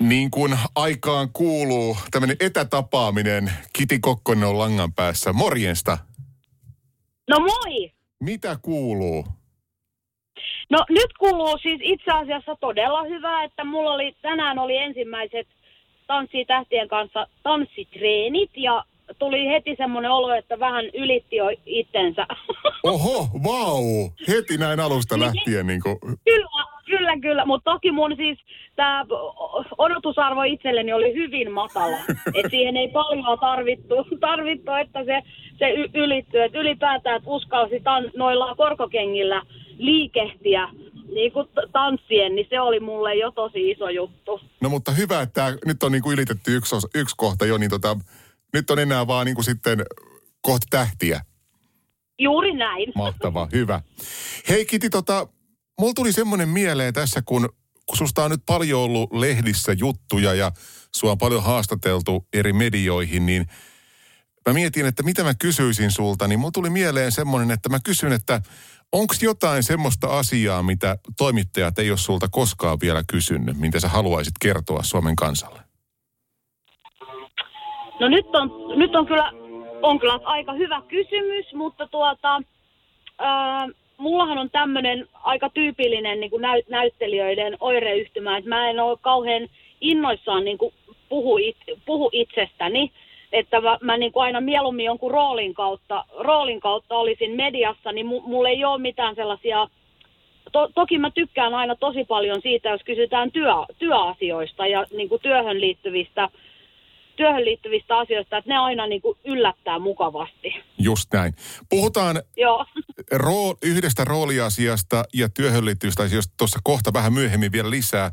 Niin kuin aikaan kuuluu tämmöinen etätapaaminen. Kiti Kokkonen on langan päässä. Morjesta. No moi! Mitä kuuluu? No nyt kuuluu siis itse asiassa todella hyvä, että mulla oli, tänään oli ensimmäiset Tanssii tähtien kanssa tanssitreenit ja tuli heti semmoinen olo, että vähän ylitti jo itsensä. Oho, vau! Heti näin alusta lähtien niin kuin... Kyllä, kyllä, kyllä. Mutta toki mun siis tämä odotusarvo itselleni oli hyvin matala. Et siihen ei paljon tarvittu, tarvittu että se, se y- ylittyy. Et ylipäätään, että uskalsi tan- noilla korkokengillä liikehtiä niin kuin tanssien, niin se oli mulle jo tosi iso juttu. No mutta hyvä, että nyt on niin kuin ylitetty yksi, osa, yksi kohta jo, niin tota, nyt on enää vaan niin kuin sitten kohti tähtiä. Juuri näin. Mahtava, hyvä. Hei Kiti, tota, mulla tuli semmoinen mieleen tässä, kun, kun susta on nyt paljon ollut lehdissä juttuja ja sua on paljon haastateltu eri medioihin, niin mä mietin, että mitä mä kysyisin sulta, niin mulla tuli mieleen semmoinen, että mä kysyn, että onko jotain semmoista asiaa, mitä toimittajat ei ole sulta koskaan vielä kysynyt, mitä sä haluaisit kertoa Suomen kansalle? No nyt on, nyt on kyllä, on kyllä aika hyvä kysymys, mutta tuota, ää, mullahan on tämmöinen aika tyypillinen niin kuin näy, näyttelijöiden oireyhtymä, että mä en ole kauhean innoissaan niin kuin puhu, it, puhu itsestäni, että mä, mä niin kuin aina mieluummin jonkun roolin kautta, roolin kautta olisin mediassa, niin mulla ei ole mitään sellaisia, to, toki mä tykkään aina tosi paljon siitä, jos kysytään työ, työasioista ja niin kuin työhön liittyvistä työhön liittyvistä asioista, että ne aina niin kuin yllättää mukavasti. Just näin. Puhutaan Joo. Rool, yhdestä rooliasiasta ja työhön liittyvistä asioista tuossa kohta vähän myöhemmin vielä lisää.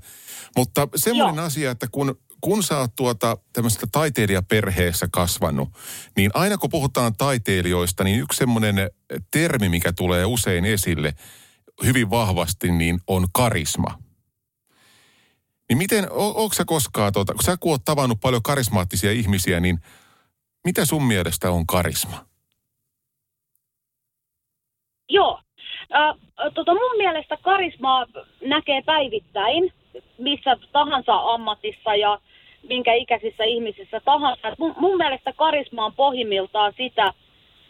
Mutta semmoinen Joo. asia, että kun, kun sä oot tuota tämmöisestä taiteilijaperheessä kasvanut, niin aina kun puhutaan taiteilijoista, niin yksi semmoinen termi, mikä tulee usein esille hyvin vahvasti, niin on karisma. Niin miten, onko sä koskaan, tuota, kun sä kun oot tavannut paljon karismaattisia ihmisiä, niin mitä sun mielestä on karisma? Joo. Äh, tota mun mielestä karismaa näkee päivittäin missä tahansa ammatissa ja minkä ikäisissä ihmisissä tahansa. Mun, mun mielestä karisma on pohjimmiltaan sitä,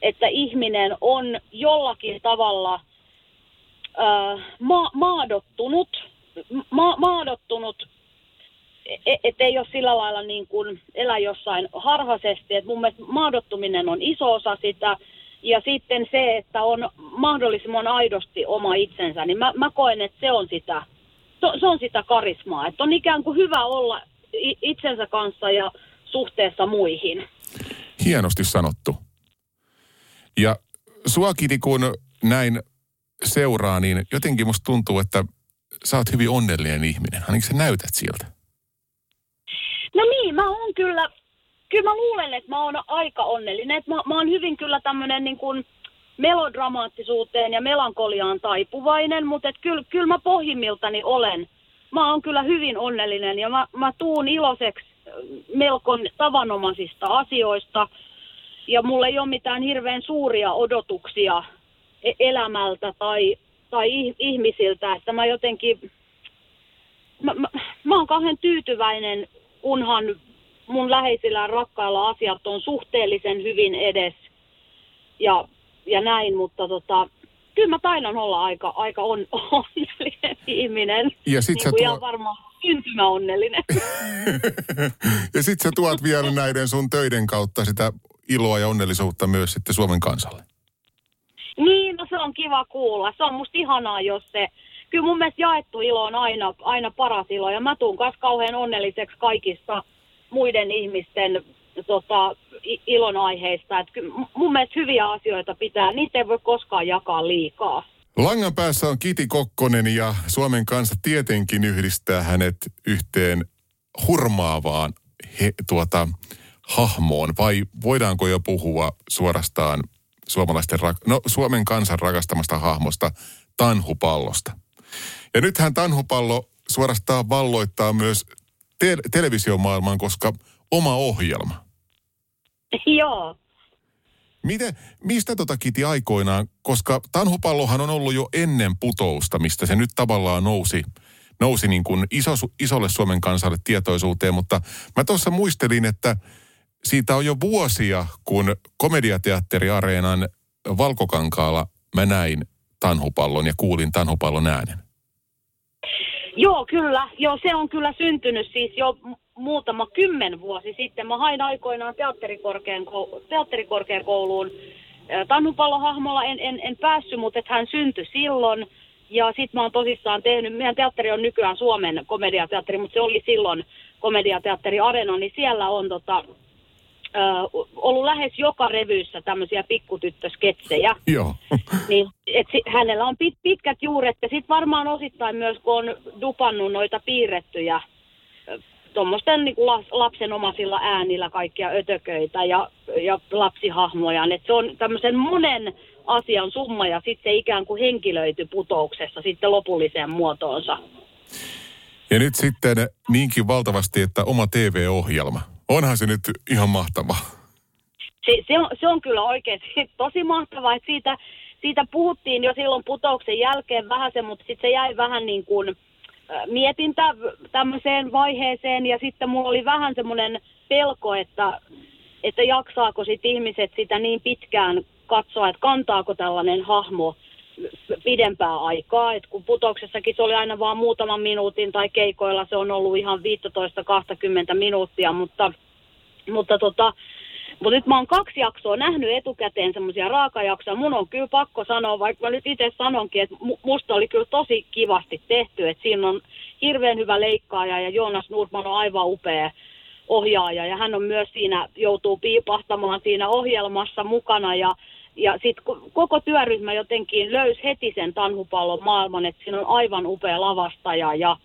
että ihminen on jollakin tavalla äh, ma- maadottunut ma- maadottunut, e-, että ei ole sillä lailla niin kuin elä jossain harhaisesti. Et mun mielestä maadottuminen on iso osa sitä. Ja sitten se, että on mahdollisimman aidosti oma itsensä, niin mä, mä koen, että se on sitä, se on sitä karismaa. Että on ikään kuin hyvä olla itsensä kanssa ja suhteessa muihin. Hienosti sanottu. Ja suakiti kun näin seuraa, niin jotenkin musta tuntuu, että sä oot hyvin onnellinen ihminen. Ainakin sä näytät siltä. No niin, mä oon kyllä, kyllä mä luulen, että mä oon aika onnellinen. Että mä, mä oon hyvin kyllä tämmönen niin kuin melodramaattisuuteen ja melankoliaan taipuvainen, mutta et kyllä, kyllä mä pohjimmiltani olen. Mä oon kyllä hyvin onnellinen ja mä, mä tuun iloiseksi melko tavanomaisista asioista. Ja mulla ei ole mitään hirveän suuria odotuksia e-, elämältä tai tai ihmisiltä, että mä jotenkin, mä, mä, mä oon kauhean tyytyväinen, kunhan mun läheisillä rakkailla asiat on suhteellisen hyvin edes ja, ja näin, mutta tota, kyllä mä taidan olla aika, aika on, onnellinen ihminen. Ja sit niin tuo... ihan varmaan syntymäonnellinen. ja sit sä tuot vielä näiden sun töiden kautta sitä iloa ja onnellisuutta myös sitten Suomen kansalle. Niin, no se on kiva kuulla. Se on musta ihanaa, jos se... Kyllä mun mielestä jaettu ilo on aina, aina paras ilo. Ja mä tuun kanssa kauhean onnelliseksi kaikista muiden ihmisten tota, ilon aiheista. Et mun mielestä hyviä asioita pitää, niitä ei voi koskaan jakaa liikaa. Langan päässä on Kiti Kokkonen ja Suomen kanssa tietenkin yhdistää hänet yhteen hurmaavaan he, tuota, hahmoon. Vai voidaanko jo puhua suorastaan suomalaisten, no, Suomen kansan rakastamasta hahmosta, Tanhupallosta. Ja nythän Tanhupallo suorastaan valloittaa myös te- televisiomaailman, koska oma ohjelma. Joo. Miten, mistä tota kiti aikoinaan, koska Tanhupallohan on ollut jo ennen putousta, mistä se nyt tavallaan nousi nousi niin kuin iso, isolle Suomen kansalle tietoisuuteen, mutta mä tuossa muistelin, että siitä on jo vuosia, kun komediateatteriareenan Valkokankaalla mä näin tanhupallon ja kuulin tanhupallon äänen. Joo, kyllä. Joo, se on kyllä syntynyt siis jo muutama kymmen vuosi sitten. Mä hain aikoinaan teatterikorkeakouluun Tannupallohahmolla. En, en, en päässyt, mutta hän syntyi silloin. Ja sit mä oon tosissaan tehnyt, meidän teatteri on nykyään Suomen komediateatteri, mutta se oli silloin komediateatteri Arena, niin siellä on tota, äh, ollut lähes joka revyyssä tämmöisiä pikkutyttösketsejä. Joo. niin, et si, hänellä on pit, pitkät juuret ja sitten varmaan osittain myös, kun on dupannut noita piirrettyjä tuommoisten niin lapsenomaisilla äänillä kaikkia ötököitä ja, ja lapsihahmoja. Et se on tämmöisen monen asian summa ja sitten se ikään kuin henkilöity putouksessa sitten lopulliseen muotoonsa. Ja nyt sitten niinkin valtavasti, että oma TV-ohjelma. Onhan se nyt ihan mahtava. Se, se, on, se on kyllä oikeasti tosi mahtavaa, että siitä, siitä puhuttiin jo silloin putouksen jälkeen vähän se, mutta sitten se jäi vähän niin kuin mietintä tämmöiseen vaiheeseen ja sitten mulla oli vähän semmoinen pelko, että, että jaksaako sit ihmiset sitä niin pitkään katsoa, että kantaako tällainen hahmo pidempää aikaa. Et kun putouksessakin se oli aina vain muutaman minuutin tai keikoilla se on ollut ihan 15-20 minuuttia, mutta, mutta tota, mutta nyt mä oon kaksi jaksoa nähnyt etukäteen semmoisia raakajaksoja. Mun on kyllä pakko sanoa, vaikka mä nyt itse sanonkin, että musta oli kyllä tosi kivasti tehty. Että siinä on hirveän hyvä leikkaaja ja Joonas Nurman on aivan upea ohjaaja. Ja hän on myös siinä, joutuu piipahtamaan siinä ohjelmassa mukana. Ja ja sitten koko työryhmä jotenkin löysi heti sen tanhupallon maailman, että siinä on aivan upea lavastaja ja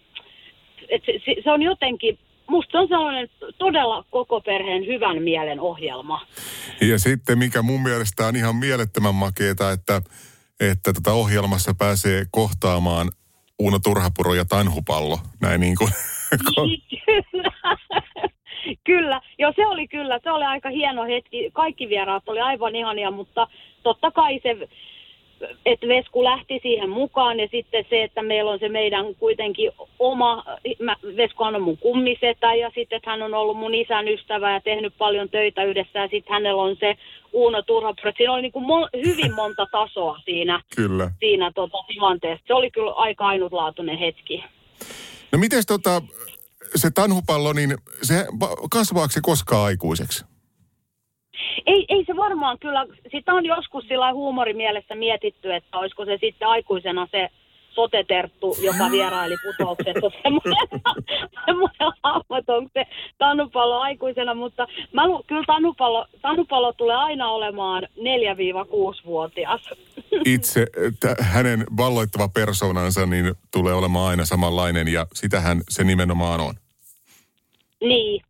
et se, se, se on jotenkin, musta se on sellainen todella koko perheen hyvän mielen ohjelma. Ja sitten mikä mun mielestä on ihan mielettömän makeeta, että, että tota ohjelmassa pääsee kohtaamaan Uuno Turhapuro ja Tanhupallo, näin niin kuin. Kyllä, joo se oli kyllä, se oli aika hieno hetki. Kaikki vieraat oli aivan ihania, mutta totta kai se, että Vesku lähti siihen mukaan ja sitten se, että meillä on se meidän kuitenkin oma, mä, Veskuhan on mun kummisetä ja sitten, että hän on ollut mun isän ystävä ja tehnyt paljon töitä yhdessä ja sitten hänellä on se Uuno Turhapro. Siinä oli niin kuin mo- hyvin monta tasoa siinä, kyllä. siinä tota, tilanteessa. Se oli kyllä aika ainutlaatuinen hetki. No miten tota, se tanhupallo, niin se kasvaako se koskaan aikuiseksi? Ei, ei se varmaan kyllä, sitä on joskus sillä huumorimielessä mietitty, että olisiko se sitten aikuisena se soteterttu, joka vieraili putouksessa, semmoinen, semmoinen hahmo, onko se tannupallo aikuisena, mutta mä, kyllä tannupallo, tannupallo tulee aina olemaan 4-6-vuotias. Itse t- hänen valloittava persoonansa niin tulee olemaan aina samanlainen ja sitähän se nimenomaan on. Niin.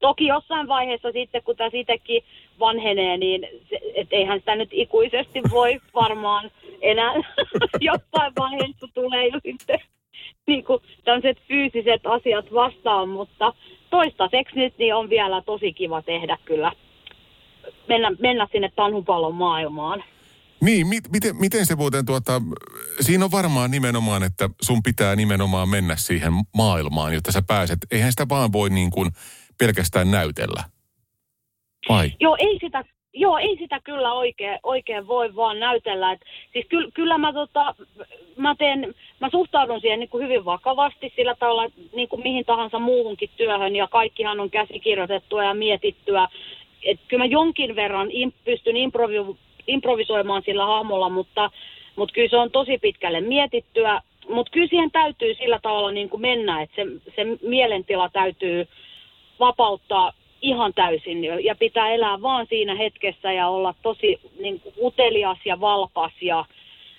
Toki jossain vaiheessa sitten, kun tämä itsekin vanhenee, niin se, et eihän sitä nyt ikuisesti voi varmaan enää jossain vaiheessa tulee jo sitten niin kuin tämmöiset fyysiset asiat vastaan, mutta toistaiseksi nyt niin on vielä tosi kiva tehdä kyllä, mennä, mennä sinne tanhupallon maailmaan. Niin, mi- miten, miten se muuten tuota, siinä on varmaan nimenomaan, että sun pitää nimenomaan mennä siihen maailmaan, jotta sä pääset. Eihän sitä vaan voi niin kuin pelkästään näytellä. Vai? Joo, ei sitä, joo, ei sitä kyllä oikein, oikein voi vaan näytellä. Et, siis kyllä, kyllä mä, tota, mä, teen, mä suhtaudun siihen niin kuin hyvin vakavasti sillä tavalla niin kuin mihin tahansa muuhunkin työhön ja kaikkihan on käsikirjoitettua ja mietittyä. Et kyllä mä jonkin verran im, pystyn improvi, improvisoimaan sillä hahmolla, mutta, mutta kyllä se on tosi pitkälle mietittyä. Mutta kyllä siihen täytyy sillä tavalla niin kuin mennä, että se, se mielentila täytyy vapauttaa ihan täysin ja pitää elää vaan siinä hetkessä ja olla tosi niin kuin utelias ja valpas ja,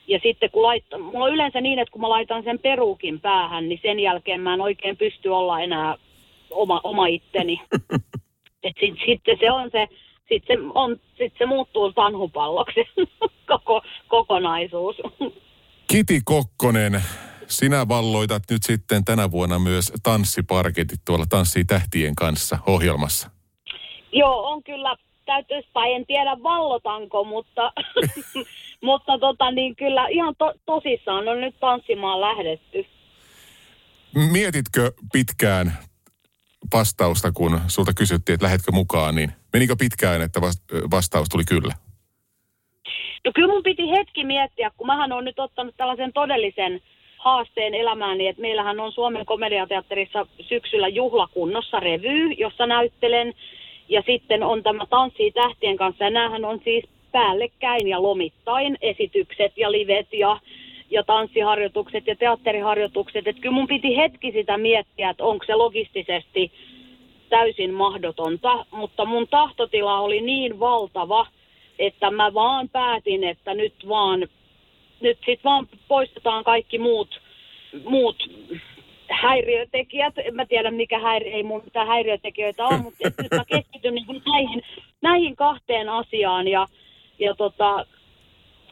ja sitten kun laittaa, mulla on yleensä niin, että kun mä laitan sen peruukin päähän, niin sen jälkeen mä en oikein pysty olla enää oma, oma itteni. Et sit, sitten se on se, sitten se, on, sit se muuttuu tanhupalloksi koko, kokonaisuus. Kiti Kokkonen, sinä valloitat nyt sitten tänä vuonna myös tanssiparketit tuolla Tanssii tähtien kanssa ohjelmassa. Joo, on kyllä täytyisi, tai en tiedä vallotanko, mutta, mutta tota, niin kyllä ihan to, tosissaan on nyt tanssimaan lähdetty. Mietitkö pitkään vastausta, kun sulta kysyttiin, että lähetkö mukaan, niin menikö pitkään, että vastaus tuli kyllä? No kyllä mun piti hetki miettiä, kun mähän on nyt ottanut tällaisen todellisen haasteen elämääni, että meillähän on Suomen komediateatterissa syksyllä juhlakunnossa revy, jossa näyttelen, ja sitten on tämä Tanssii tähtien kanssa, ja näähän on siis päällekkäin ja lomittain esitykset ja livet ja, ja tanssiharjoitukset ja teatteriharjoitukset. Että kyllä mun piti hetki sitä miettiä, että onko se logistisesti täysin mahdotonta, mutta mun tahtotila oli niin valtava, että mä vaan päätin, että nyt vaan, nyt sit vaan poistetaan kaikki muut, muut häiriötekijät. En mä tiedä, mikä häiri, ei mun mitään häiriötekijöitä on, mutta nyt mä keskityn niin näihin, näihin kahteen asiaan ja, ja tota,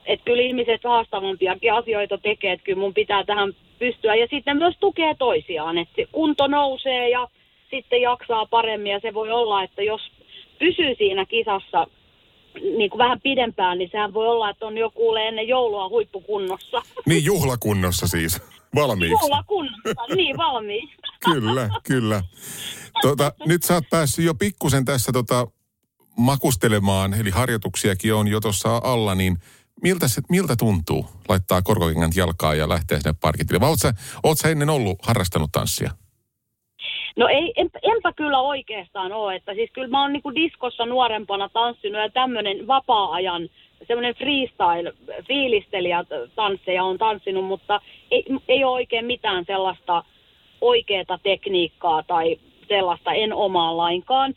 että kyllä ihmiset haastavampiakin asioita tekee, että kyllä mun pitää tähän pystyä. Ja sitten myös tukee toisiaan, että kunto nousee ja sitten jaksaa paremmin ja se voi olla, että jos pysyy siinä kisassa niin kuin vähän pidempään, niin sehän voi olla, että on jo kuule ennen joulua huippukunnossa. Niin, juhlakunnossa siis. Valmiiksi. Juhlakunnossa, niin valmiiksi. kyllä, kyllä. Tota, nyt sä oot päässyt jo pikkusen tässä tota, makustelemaan, eli harjoituksiakin on jo tuossa alla, niin miltä, se, miltä tuntuu laittaa korkokengät jalkaan ja lähteä sinne parkitille? Vai oot sä, oot sä ennen ollut harrastanut tanssia? No ei, en, enpä kyllä oikeastaan ole, että siis kyllä mä oon niinku diskossa nuorempana tanssinut ja tämmöinen vapaa-ajan semmoinen freestyle, fiilistelijä tansseja on tanssinut, mutta ei, ei ole oikein mitään sellaista oikeaa tekniikkaa tai sellaista en omaa lainkaan.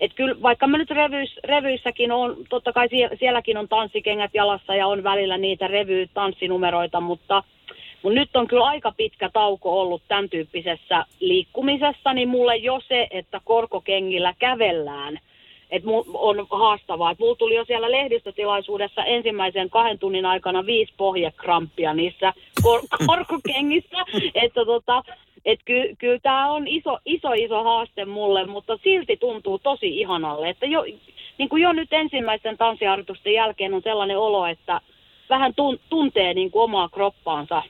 Et kyllä, vaikka mä nyt revyys, revyissäkin on, totta kai sielläkin on tanssikengät jalassa ja on välillä niitä revy-tanssinumeroita, mutta – mutta nyt on kyllä aika pitkä tauko ollut tämän tyyppisessä liikkumisessa, niin mulle jo se, että korkokengillä kävellään, että on haastavaa. Et mulla tuli jo siellä lehdistötilaisuudessa ensimmäisen kahden tunnin aikana viisi pohjekramppia niissä kor- korkokengissä. että tota, et ky- kyllä tämä on iso, iso, iso haaste mulle, mutta silti tuntuu tosi ihanalle. Että jo, niin jo nyt ensimmäisten tanssiharjoitusten jälkeen on sellainen olo, että vähän tun- tuntee niin kuin omaa kroppaansa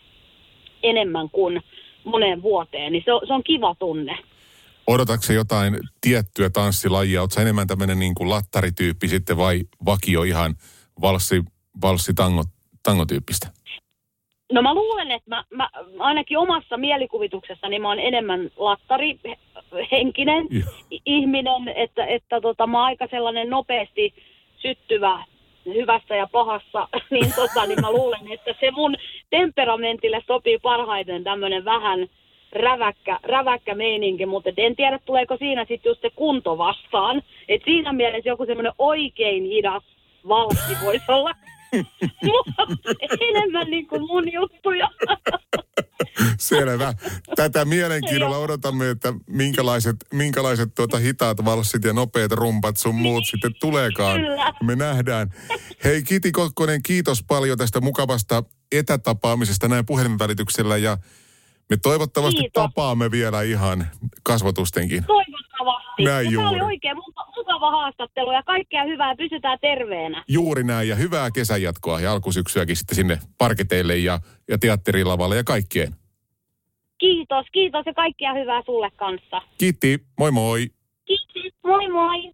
enemmän kuin moneen vuoteen, niin se on, se on kiva tunne. Odotatko jotain tiettyä tanssilajia? Oletko enemmän tämmöinen niin kuin lattarityyppi sitten vai vakio ihan valssi, valssi tango, tangotyyppistä? No mä luulen, että mä, mä ainakin omassa mielikuvituksessani mä oon enemmän lattarihenkinen ihminen, että, että tota, mä oon aika sellainen nopeasti syttyvä hyvässä ja pahassa, niin, tota, niin mä luulen, että se mun temperamentille sopii parhaiten tämmöinen vähän räväkkä, räväkkä meininki, mutta en tiedä tuleeko siinä sitten just se kunto vastaan. Et siinä mielessä joku semmoinen oikein hidas valssi voisi olla enemmän niin kuin mun juttuja. Selvä. Tätä mielenkiinnolla odotamme, että minkälaiset, minkälaiset tuota hitaat valssit ja nopeat rumpat sun muut niin. sitten tuleekaan. Kyllä. Me nähdään. Hei Kiti Kokkonen, kiitos paljon tästä mukavasta etätapaamisesta näin puhelimen välityksellä ja me toivottavasti Kiitos. tapaamme vielä ihan kasvatustenkin. Toivottavasti. Näin ja juuri. Tämä oli oikein mukava haastattelu ja kaikkea hyvää. Pysytään terveenä. Juuri näin ja hyvää kesänjatkoa ja alkusyksyäkin sitten sinne parketeille ja, ja teatterilavalle ja kaikkeen. Kiitos, kiitos ja kaikkia hyvää sulle kanssa. Kiitti, moi moi. Kiitos, moi moi.